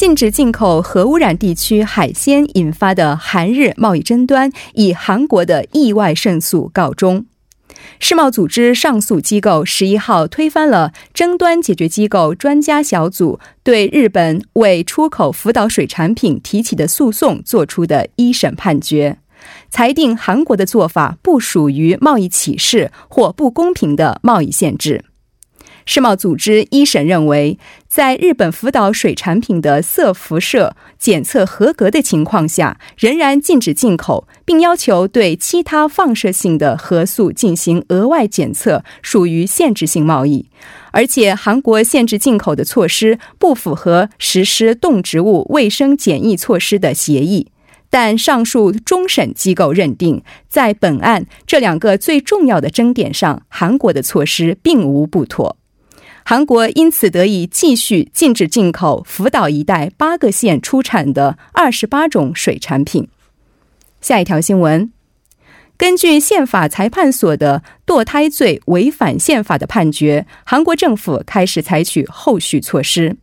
禁止进口核污染地区海鲜引发的韩日贸易争端，以韩国的意外胜诉告终。世贸组织上诉机构十一号推翻了争端解决机构专家小组对日本为出口福岛水产品提起的诉讼作出的一审判决，裁定韩国的做法不属于贸易歧视或不公平的贸易限制。世贸组织一审认为，在日本福岛水产品的色辐射检测合格的情况下，仍然禁止进口，并要求对其他放射性的核素进行额外检测，属于限制性贸易。而且，韩国限制进口的措施不符合实施动植物卫生检疫措施的协议。但上述终审机构认定，在本案这两个最重要的争点上，韩国的措施并无不妥。韩国因此得以继续禁止进口福岛一带八个县出产的二十八种水产品。下一条新闻：根据宪法裁判所的堕胎罪违反宪法的判决，韩国政府开始采取后续措施。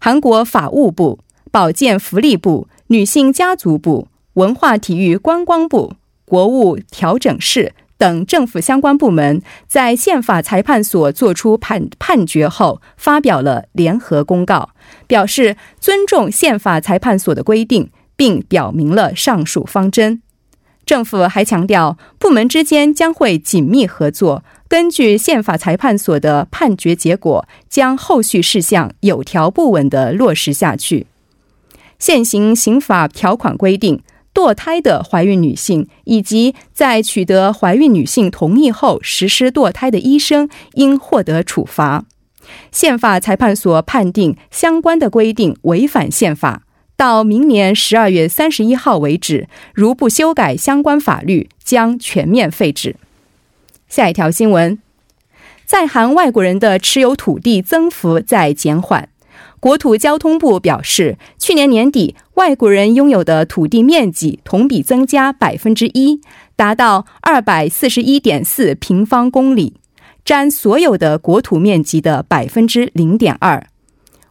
韩国法务部、保健福利部、女性家族部、文化体育观光部、国务调整室。等政府相关部门在宪法裁判所作出判判决后，发表了联合公告，表示尊重宪法裁判所的规定，并表明了上述方针。政府还强调，部门之间将会紧密合作，根据宪法裁判所的判决结果，将后续事项有条不紊地落实下去。现行刑法条款规定。堕胎的怀孕女性以及在取得怀孕女性同意后实施堕胎的医生应获得处罚。宪法裁判所判定相关的规定违反宪法，到明年十二月三十一号为止，如不修改相关法律，将全面废止。下一条新闻，在韩外国人的持有土地增幅在减缓。国土交通部表示，去年年底外国人拥有的土地面积同比增加百分之一，达到二百四十一点四平方公里，占所有的国土面积的百分之零点二。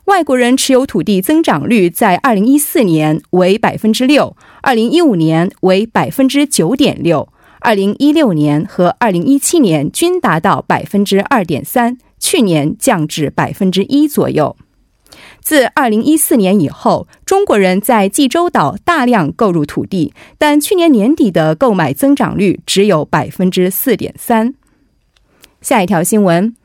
外国人持有土地增长率在二零一四年为百分之六，二零一五年为百分之九点六，二零一六年和二零一七年均达到百分之二点三，去年降至百分之一左右。自二零一四年以后，中国人在济州岛大量购入土地，但去年年底的购买增长率只有百分之四点三。下一条新闻：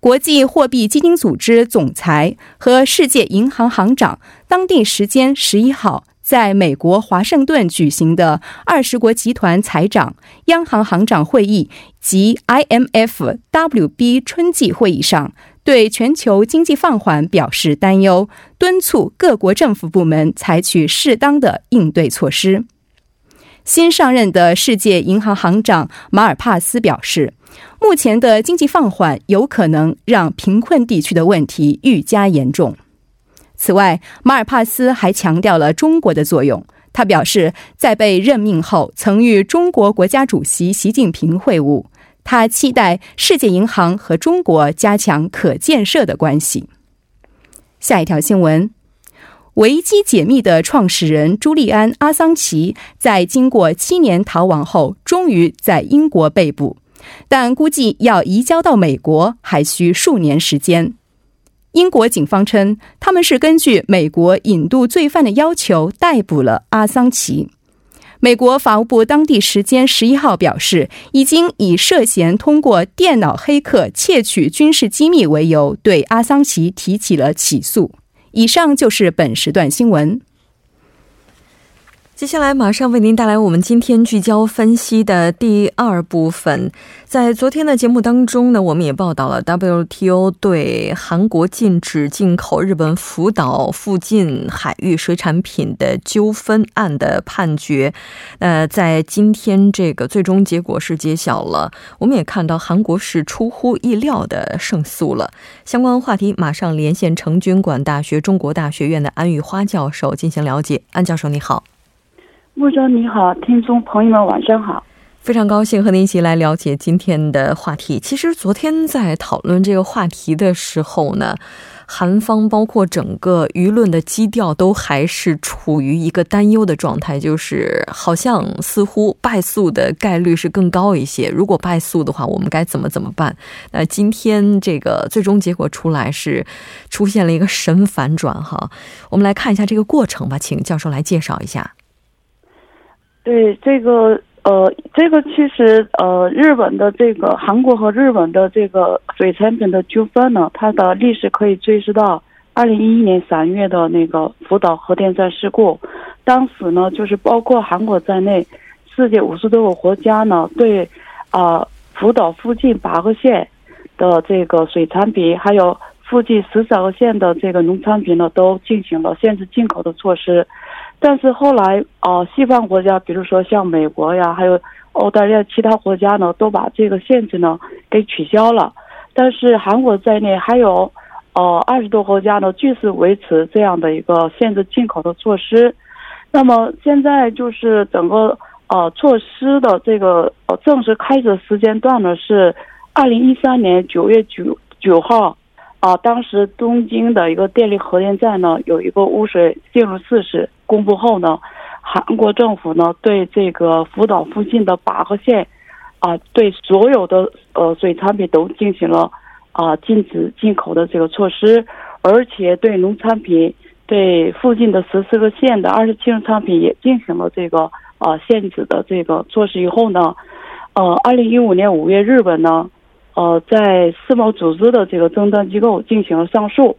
国际货币基金组织总裁和世界银行行长当地时间十一号在美国华盛顿举行的二十国集团财长、央行行长会议及 IMF、WB 春季会议上。对全球经济放缓表示担忧，敦促各国政府部门采取适当的应对措施。新上任的世界银行行长马尔帕斯表示，目前的经济放缓有可能让贫困地区的问题愈加严重。此外，马尔帕斯还强调了中国的作用。他表示，在被任命后，曾与中国国家主席习近平会晤。他期待世界银行和中国加强可建设的关系。下一条新闻：维基解密的创始人朱利安·阿桑奇在经过七年逃亡后，终于在英国被捕，但估计要移交到美国还需数年时间。英国警方称，他们是根据美国引渡罪犯的要求逮捕了阿桑奇。美国法务部当地时间十一号表示，已经以涉嫌通过电脑黑客窃取军事机密为由，对阿桑奇提起了起诉。以上就是本时段新闻。接下来马上为您带来我们今天聚焦分析的第二部分。在昨天的节目当中呢，我们也报道了 WTO 对韩国禁止进口日本福岛附近海域水产品的纠纷案的判决。呃，在今天这个最终结果是揭晓了，我们也看到韩国是出乎意料的胜诉了。相关话题马上连线成均馆大学中国大学院的安玉花教授进行了解。安教授，你好。穆总你好，听众朋友们晚上好，非常高兴和您一起来了解今天的话题。其实昨天在讨论这个话题的时候呢，韩方包括整个舆论的基调都还是处于一个担忧的状态，就是好像似乎败诉的概率是更高一些。如果败诉的话，我们该怎么怎么办？那今天这个最终结果出来是出现了一个神反转哈，我们来看一下这个过程吧，请教授来介绍一下。对这个呃，这个其实呃，日本的这个韩国和日本的这个水产品的纠纷呢，它的历史可以追溯到二零一一年三月的那个福岛核电站事故。当时呢，就是包括韩国在内，世界五十多个国家呢，对啊福岛附近八个县的这个水产品，还有附近十三个县的这个农产品呢，都进行了限制进口的措施。但是后来，呃，西方国家，比如说像美国呀，还有澳大利亚其他国家呢，都把这个限制呢给取消了。但是韩国在内还有，呃，二十多国家呢，继续维持这样的一个限制进口的措施。那么现在就是整个呃措施的这个呃正式开始时间段呢是二零一三年九月九九号，啊，当时东京的一个电力核电站呢有一个污水进入事实。公布后呢，韩国政府呢对这个福岛附近的八个县，啊，对所有的呃水产品都进行了啊禁止进口的这个措施，而且对农产品，对附近的十四个县的二十七种产品也进行了这个啊限制的这个措施以后呢，呃，二零一五年五月，日本呢，呃，在世贸组织的这个争端机构进行了上诉。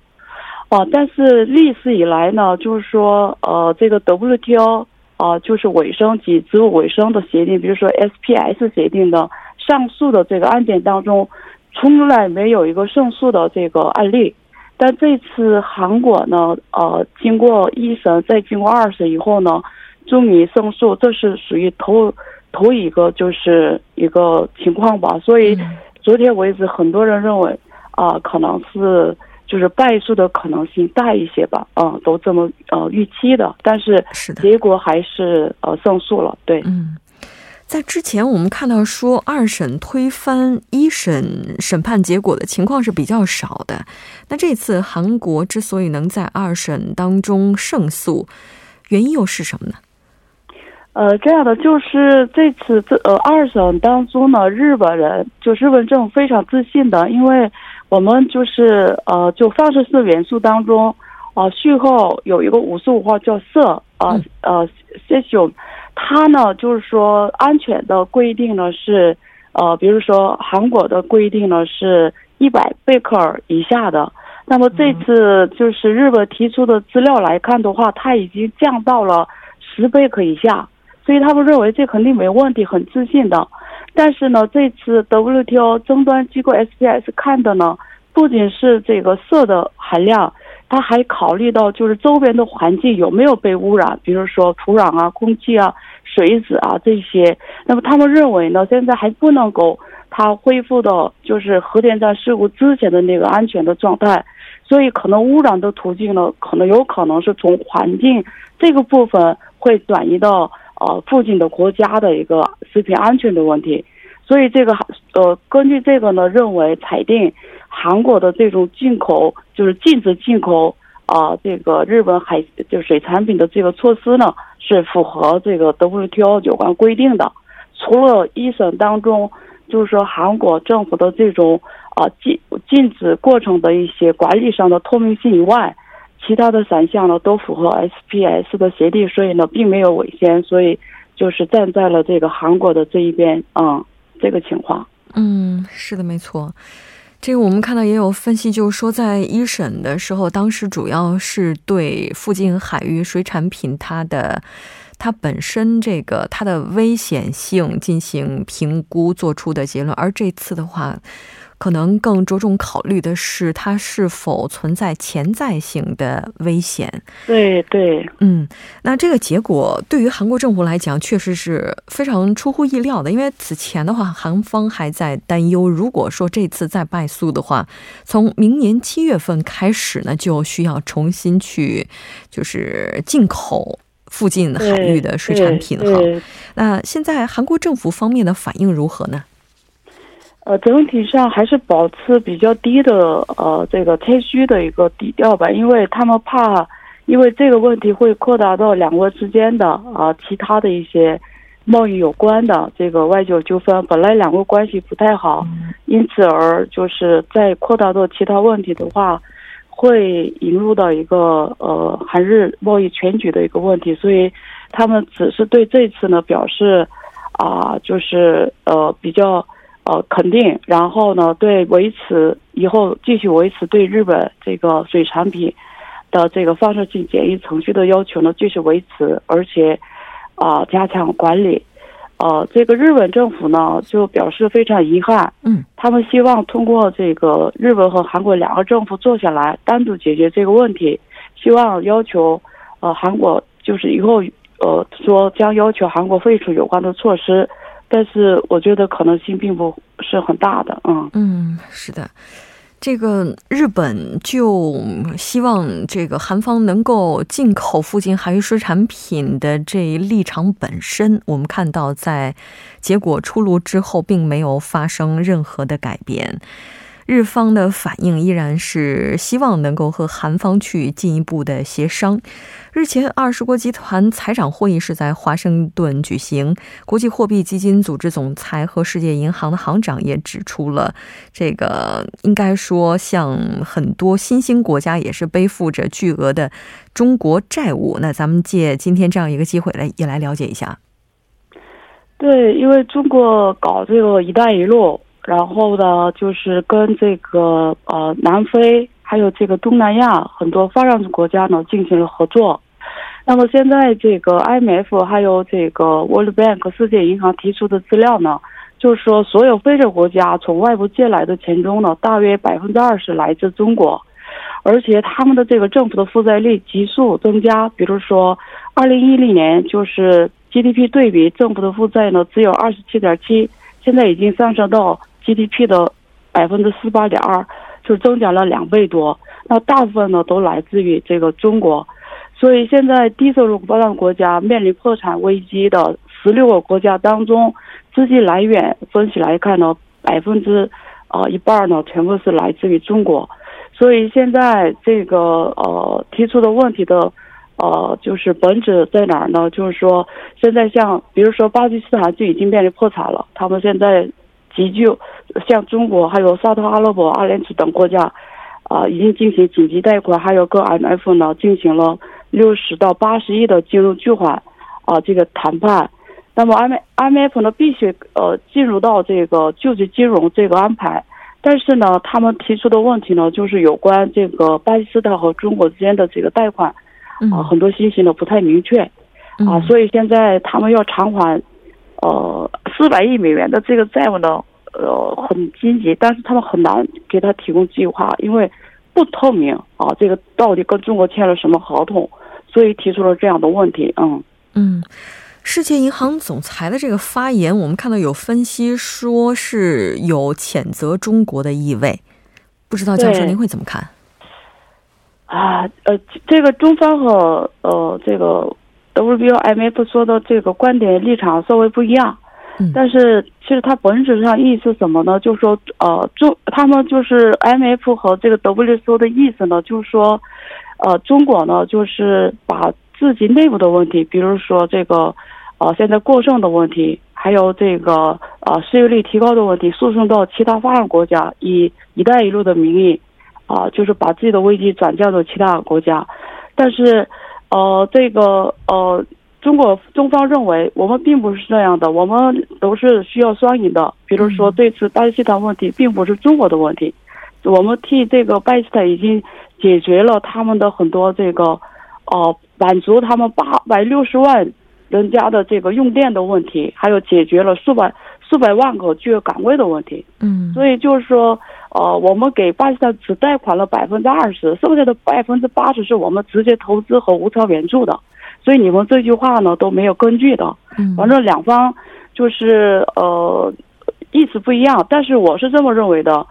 啊，但是历史以来呢，就是说，呃，这个 WTO 啊，就是卫生及植物卫生的协定，比如说 SPS 协定的上诉的这个案件当中，从来没有一个胜诉的这个案例。但这次韩国呢，呃，经过一审再经过二审以后呢，终于胜诉，这是属于头头一个就是一个情况吧。所以昨天为止，很多人认为啊，可能是。就是败诉的可能性大一些吧，嗯，都这么呃预期的，但是结果还是呃胜诉了，对。嗯，在之前我们看到说二审推翻一审审判结果的情况是比较少的，那这次韩国之所以能在二审当中胜诉，原因又是什么呢？呃，这样的就是这次这呃二审当中呢，日本人就日本政府非常自信的，因为。我们就是呃，就放射性元素当中，啊，序号有一个五十五号叫铯，啊呃，cesium，它呢就是说安全的规定呢是，呃，比如说韩国的规定呢是一百贝克尔以下的，那么这次就是日本提出的资料来看的话，它已经降到了十贝克以下，所以他们认为这肯定没问题，很自信的。但是呢，这次 WTO 争端机构 SPS 看的呢，不仅是这个色的含量，他还考虑到就是周边的环境有没有被污染，比如说土壤啊、空气啊、水质啊这些。那么他们认为呢，现在还不能够它恢复到就是核电站事故之前的那个安全的状态，所以可能污染的途径呢，可能有可能是从环境这个部分会转移到。呃，附近的国家的一个食品安全的问题，所以这个呃，根据这个呢，认为裁定韩国的这种进口就是禁止进口啊，这个日本海就水产品的这个措施呢，是符合这个 WTO 有关规定的。除了一审当中，就是说韩国政府的这种啊禁禁止过程的一些管理上的透明性以外，其他的三项呢都符合 SPS 的协定，所以呢并没有违宪，所以就是站在了这个韩国的这一边啊。这个情况，嗯，是的，没错。这个我们看到也有分析，就是说在一审的时候，当时主要是对附近海域水产品它的它本身这个它的危险性进行评估做出的结论，而这次的话。可能更着重考虑的是它是否存在潜在性的危险。对对，嗯，那这个结果对于韩国政府来讲，确实是非常出乎意料的。因为此前的话，韩方还在担忧，如果说这次再败诉的话，从明年七月份开始呢，就需要重新去就是进口附近海域的水产品哈。那现在韩国政府方面的反应如何呢？呃，整体上还是保持比较低的呃这个谦虚的一个底调吧，因为他们怕，因为这个问题会扩大到两国之间的啊其他的一些贸易有关的这个外交纠纷，本来两国关系不太好，因此而就是在扩大到其他问题的话，会引入到一个呃韩日贸易全局的一个问题，所以他们只是对这次呢表示啊就是呃比较。呃，肯定。然后呢，对维持以后继续维持对日本这个水产品的这个放射性检疫程序的要求呢，继续维持，而且啊，加强管理。呃，这个日本政府呢，就表示非常遗憾。嗯，他们希望通过这个日本和韩国两个政府坐下来单独解决这个问题，希望要求呃韩国就是以后呃说将要求韩国废除有关的措施。但是我觉得可能性并不是很大的，嗯嗯，是的，这个日本就希望这个韩方能够进口附近海域水产品的这一立场本身，我们看到在结果出炉之后，并没有发生任何的改变。日方的反应依然是希望能够和韩方去进一步的协商。日前，二十国集团财长会议是在华盛顿举行，国际货币基金组织总裁和世界银行的行长也指出了，这个应该说，像很多新兴国家也是背负着巨额的中国债务。那咱们借今天这样一个机会来也来了解一下。对，因为中国搞这个“一带一路”。然后呢，就是跟这个呃南非还有这个东南亚很多发展中国家呢进行了合作。那么现在这个 IMF 还有这个 World Bank 世界银行提出的资料呢，就是说所有非洲国家从外部借来的钱中呢，大约百分之二十来自中国，而且他们的这个政府的负债率急速增加。比如说，二零一零年就是 GDP 对比政府的负债呢只有二十七点七，现在已经上升到。GDP 的百分之四八点二，就增加了两倍多。那大部分呢都来自于这个中国，所以现在低收入发展国家面临破产危机的十六个国家当中，资金来源分析来看呢，百分之呃一半呢全部是来自于中国。所以现在这个呃提出的问题的呃就是本质在哪儿呢？就是说现在像比如说巴基斯坦就已经面临破产了，他们现在。急救，像中国还有沙特阿拉伯、阿联酋等国家，啊，已经进行紧急贷款，还有跟 IMF 呢进行了六十到八十亿的金融巨款，啊，这个谈判。那么 M IMF 呢必须呃进入到这个救济金融这个安排，但是呢，他们提出的问题呢就是有关这个巴基斯坦和中国之间的这个贷款，啊，很多信息呢不太明确，啊，所以现在他们要偿还。呃，四百亿美元的这个债务呢，呃，很紧急，但是他们很难给他提供计划，因为不透明啊，这个到底跟中国签了什么合同，所以提出了这样的问题。嗯嗯，世界银行总裁的这个发言，我们看到有分析说是有谴责中国的意味，不知道教授您会怎么看？啊，呃，这个中方和呃这个。WBO IMF 说的这个观点立场稍微不一样，但是其实它本质上意思是什么呢？就是说，呃，中他们就是 M F 和这个 WTO 的意思呢，就是说，呃，中国呢就是把自己内部的问题，比如说这个，呃，现在过剩的问题，还有这个呃失业率提高的问题，诉讼到其他发展国家，以“一带一路”的名义，啊、就是把自己的危机转嫁到其他国家，但是，呃，这个呃。中国中方认为我们并不是这样的，我们都是需要双赢的。比如说，这次巴基斯坦问题并不是中国的问题，我们替这个巴基斯坦已经解决了他们的很多这个，呃，满足他们八百六十万人家的这个用电的问题，还有解决了数百数百万个就业岗位的问题。嗯所以就是说，呃，我们给巴基斯坦只贷款了百分之二十，剩下的百分之八十是我们直接投资和无偿援助的。所以你们这句话呢都没有根据的。嗯反正两方就是呃意思不一样，但是我是这么认为的，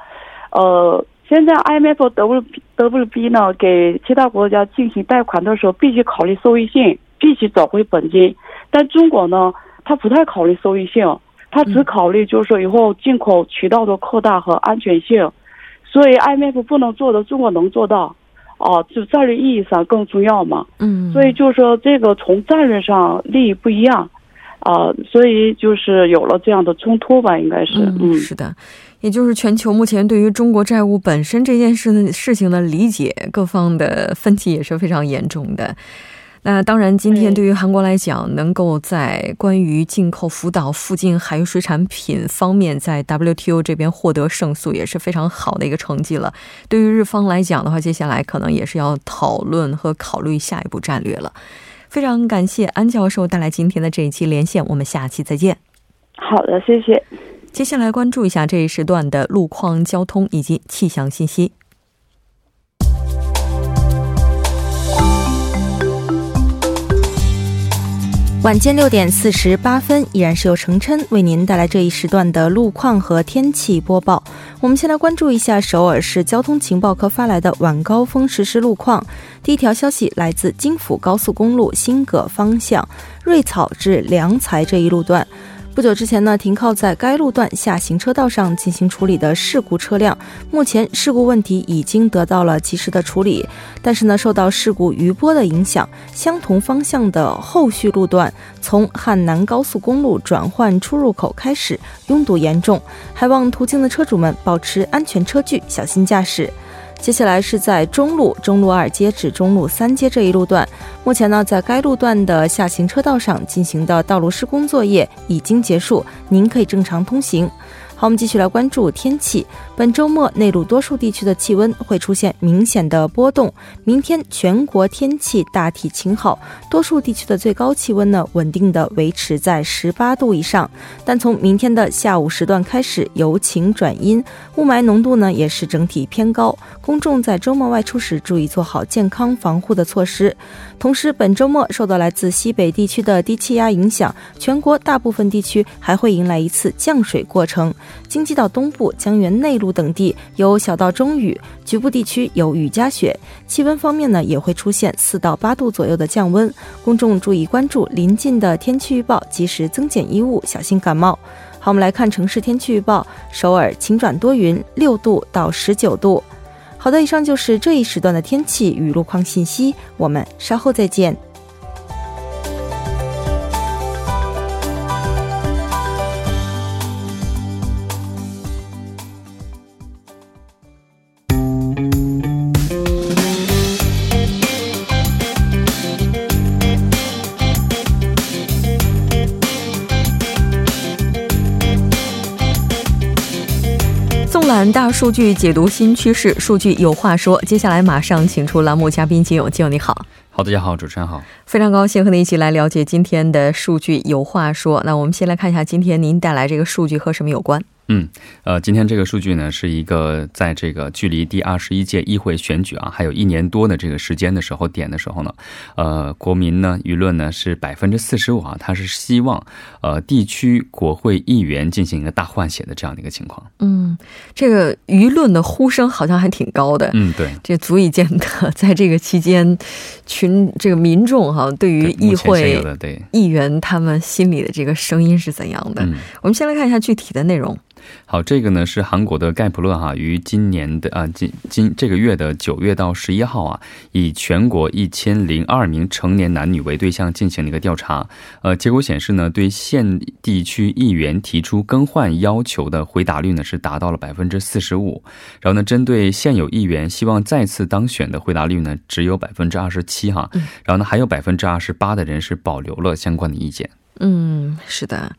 呃，现在 IMF 和 W WB 呢给其他国家进行贷款的时候，必须考虑收益性，必须找回本金。但中国呢，它不太考虑收益性，它只考虑就是说以后进口渠道的扩大和安全性。所以 IMF 不能做的，中国能做到。哦，就战略意义上更重要嘛。嗯，所以就是说，这个从战略上利益不一样，啊、所以就是有了这样的冲突吧，应该是，嗯，嗯，是的，也就是全球目前对于中国债务本身这件事的事情的理解，各方的分歧也是非常严重的。那当然，今天对于韩国来讲，能够在关于进口福岛附近海域水产品方面，在 WTO 这边获得胜诉，也是非常好的一个成绩了。对于日方来讲的话，接下来可能也是要讨论和考虑下一步战略了。非常感谢安教授带来今天的这一期连线，我们下期再见。好的，谢谢。接下来关注一下这一时段的路况、交通以及气象信息。晚间六点四十八分，依然是由程琛为您带来这一时段的路况和天气播报。我们先来关注一下首尔市交通情报科发来的晚高峰实时路况。第一条消息来自京釜高速公路新葛方向瑞草至良才这一路段。不久之前呢，停靠在该路段下行车道上进行处理的事故车辆，目前事故问题已经得到了及时的处理。但是呢，受到事故余波的影响，相同方向的后续路段从汉南高速公路转换出入口开始拥堵严重，还望途经的车主们保持安全车距，小心驾驶。接下来是在中路中路二街至中路三街这一路段，目前呢，在该路段的下行车道上进行的道路施工作业已经结束，您可以正常通行。好，我们继续来关注天气。本周末内陆多数地区的气温会出现明显的波动。明天全国天气大体晴好，多数地区的最高气温呢稳定的维持在十八度以上。但从明天的下午时段开始由晴转阴，雾霾浓度呢也是整体偏高。公众在周末外出时注意做好健康防护的措施。同时，本周末受到来自西北地区的低气压影响，全国大部分地区还会迎来一次降水过程。京畿道东部、江原内陆等地有小到中雨，局部地区有雨夹雪。气温方面呢，也会出现四到八度左右的降温。公众注意关注临近的天气预报，及时增减衣物，小心感冒。好，我们来看城市天气预报：首尔晴转多云，六度到十九度。好的，以上就是这一时段的天气与路况信息，我们稍后再见。大数据，解读新趋势，数据有话说。接下来马上请出栏目嘉宾金勇，金勇你好。好，大家好，主持人好。非常高兴和您一起来了解今天的数据有话说。那我们先来看一下今天您带来这个数据和什么有关？嗯，呃，今天这个数据呢，是一个在这个距离第二十一届议会选举啊，还有一年多的这个时间的时候点的时候呢，呃，国民呢，舆论呢是百分之四十五啊，他是希望呃地区国会议员进行一个大换血的这样的一个情况。嗯，这个舆论的呼声好像还挺高的。嗯，对，这足以见得，在这个期间，群这个民众哈，对于议会议员他们心里的这个声音是怎样的？我们先来看一下具体的内容。好，这个呢是韩国的盖普勒哈，于今年的啊今今这个月的九月到十一号啊，以全国一千零二名成年男女为对象进行了一个调查。呃，结果显示呢，对县地区议员提出更换要求的回答率呢是达到了百分之四十五。然后呢，针对现有议员希望再次当选的回答率呢只有百分之二十七哈。然后呢，还有百分之二十八的人是保留了相关的意见。嗯，是的。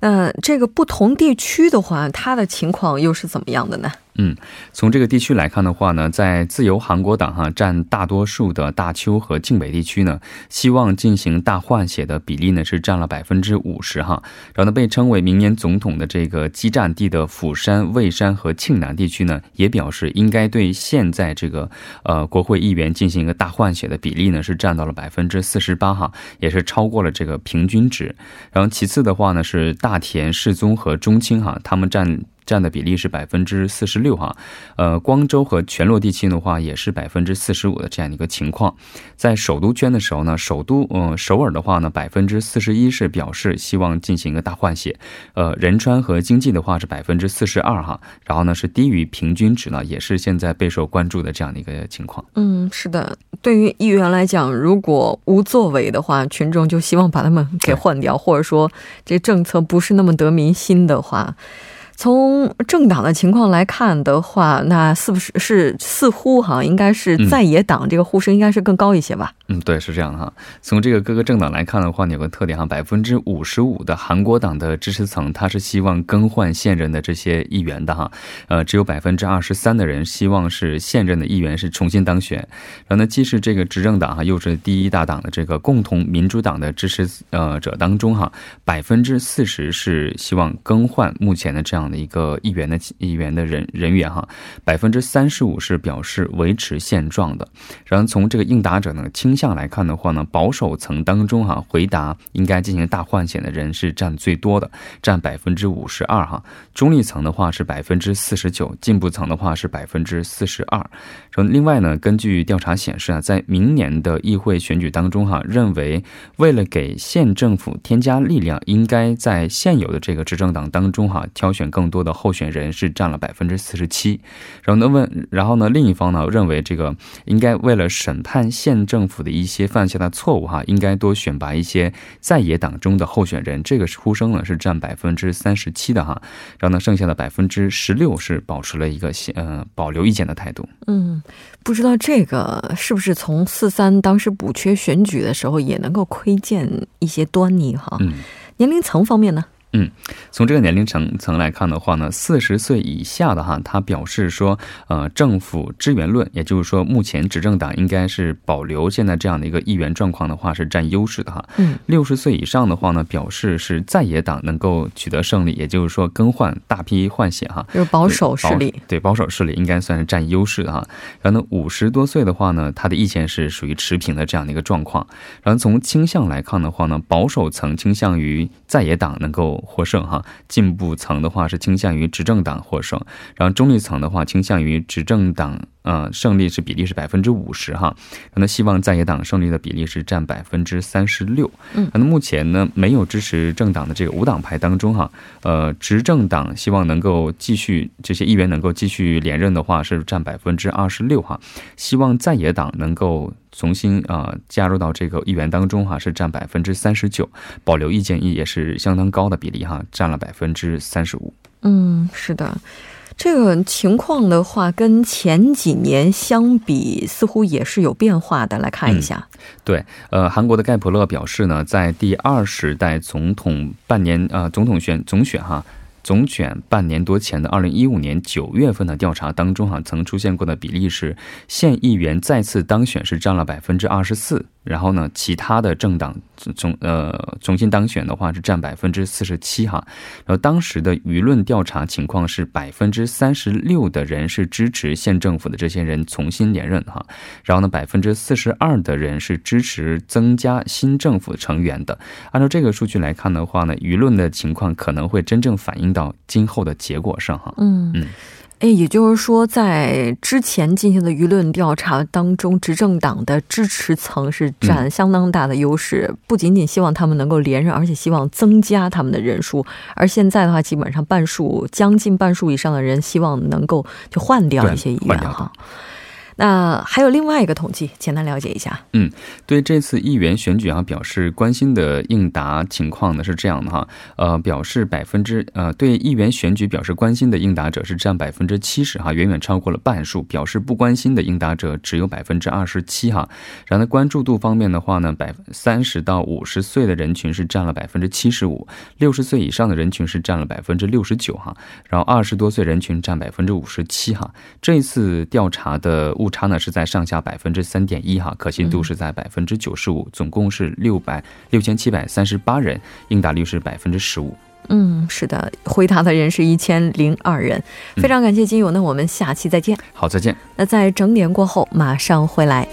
那这个不同地区的话，它的情况又是怎么样的呢？嗯，从这个地区来看的话呢，在自由韩国党哈占大多数的大邱和晋北地区呢，希望进行大换血的比例呢是占了百分之五十哈。然后呢，被称为明年总统的这个激战地的釜山、蔚山和庆南地区呢，也表示应该对现在这个呃国会议员进行一个大换血的比例呢是占到了百分之四十八哈，也是超过了这个平均值。然后其次的话呢是大田、世宗和中青哈，他们占。占的比例是百分之四十六哈，呃，光州和全罗地区的话也是百分之四十五的这样的一个情况。在首都圈的时候呢，首都嗯首尔的话呢，百分之四十一是表示希望进行一个大换血，呃，仁川和经济的话是百分之四十二哈，然后呢是低于平均值呢，也是现在备受关注的这样的一个情况。嗯，是的，对于议员来讲，如果无作为的话，群众就希望把他们给换掉，或者说这政策不是那么得民心的话。从政党的情况来看的话，那是不是是似乎哈，应该是在野党这个呼声应该是更高一些吧？嗯，对，是这样的哈。从这个各个政党来看的话，有个特点哈，百分之五十五的韩国党的支持层，他是希望更换现任的这些议员的哈。呃，只有百分之二十三的人希望是现任的议员是重新当选。然后呢，既是这个执政党哈，又是第一大党的这个共同民主党的支持呃者当中哈，百分之四十是希望更换目前的这样的一个议员的议员的人人员哈，百分之三十五是表示维持现状的。然后从这个应答者呢倾。向来看的话呢，保守层当中哈，回答应该进行大换血的人是占最多的，占百分之五十二哈。中立层的话是百分之四十九，进步层的话是百分之四十二。说另外呢，根据调查显示啊，在明年的议会选举当中哈，认为为了给县政府添加力量，应该在现有的这个执政党当中哈，挑选更多的候选人是占了百分之四十七。然后呢问，然后呢另一方呢认为这个应该为了审判县政府的。一些犯下的错误哈，应该多选拔一些在野党中的候选人。这个呼声呢是占百分之三十七的哈，然后呢剩下的百分之十六是保持了一个呃保留意见的态度。嗯，不知道这个是不是从四三当时补缺选举的时候也能够窥见一些端倪哈？嗯，年龄层方面呢？嗯，从这个年龄层层来看的话呢，四十岁以下的哈，他表示说，呃，政府支援论，也就是说，目前执政党应该是保留现在这样的一个议员状况的话，是占优势的哈。嗯，六十岁以上的话呢，表示是在野党能够取得胜利，也就是说更换大批换血哈。就是保守势力，对保守势力应该算是占优势的哈。然后呢，五十多岁的话呢，他的意见是属于持平的这样的一个状况。然后从倾向来看的话呢，保守层倾向于在野党能够。获胜哈，进步层的话是倾向于执政党获胜，然后中立层的话倾向于执政党。呃，胜利是比例是百分之五十哈，那希望在野党胜利的比例是占百分之三十六。嗯，那目前呢，没有支持政党的这个无党派当中哈，呃，执政党希望能够继续这些议员能够继续连任的话是占百分之二十六哈，希望在野党能够重新啊加入到这个议员当中哈是占百分之三十九，保留意见也是相当高的比例哈，占了百分之三十五。嗯，是的。这个情况的话，跟前几年相比，似乎也是有变化的。来看一下，对，呃，韩国的盖普勒表示呢，在第二十代总统半年呃总统选总选哈。总选半年多前的二零一五年九月份的调查当中，哈，曾出现过的比例是县议员再次当选是占了百分之二十四，然后呢，其他的政党重呃重新当选的话是占百分之四十七哈。然后当时的舆论调查情况是百分之三十六的人是支持县政府的这些人重新连任哈，然后呢，百分之四十二的人是支持增加新政府成员的。按照这个数据来看的话呢，舆论的情况可能会真正反映到。到今后的结果上哈，嗯嗯，哎，也就是说，在之前进行的舆论调查当中，执政党的支持层是占相当大的优势，不仅仅希望他们能够连任，而且希望增加他们的人数。而现在的话，基本上半数、将近半数以上的人希望能够就换掉一些议员哈。那还有另外一个统计，简单了解一下。嗯，对这次议员选举啊，表示关心的应答情况呢是这样的哈，呃，表示百分之呃对议员选举表示关心的应答者是占百分之七十哈，远远超过了半数。表示不关心的应答者只有百分之二十七哈。然后关注度方面的话呢，百三十到五十岁的人群是占了百分之七十五，六十岁以上的人群是占了百分之六十九哈，然后二十多岁人群占百分之五十七哈。这次调查的物。误差呢是在上下百分之三点一哈，可信度是在百分之九十五，总共是六百六千七百三十八人，应答率是百分之十五。嗯，是的，回答的人是一千零二人，非常感谢金友，那我们下期再见。好，再见。那在整点过后马上回来。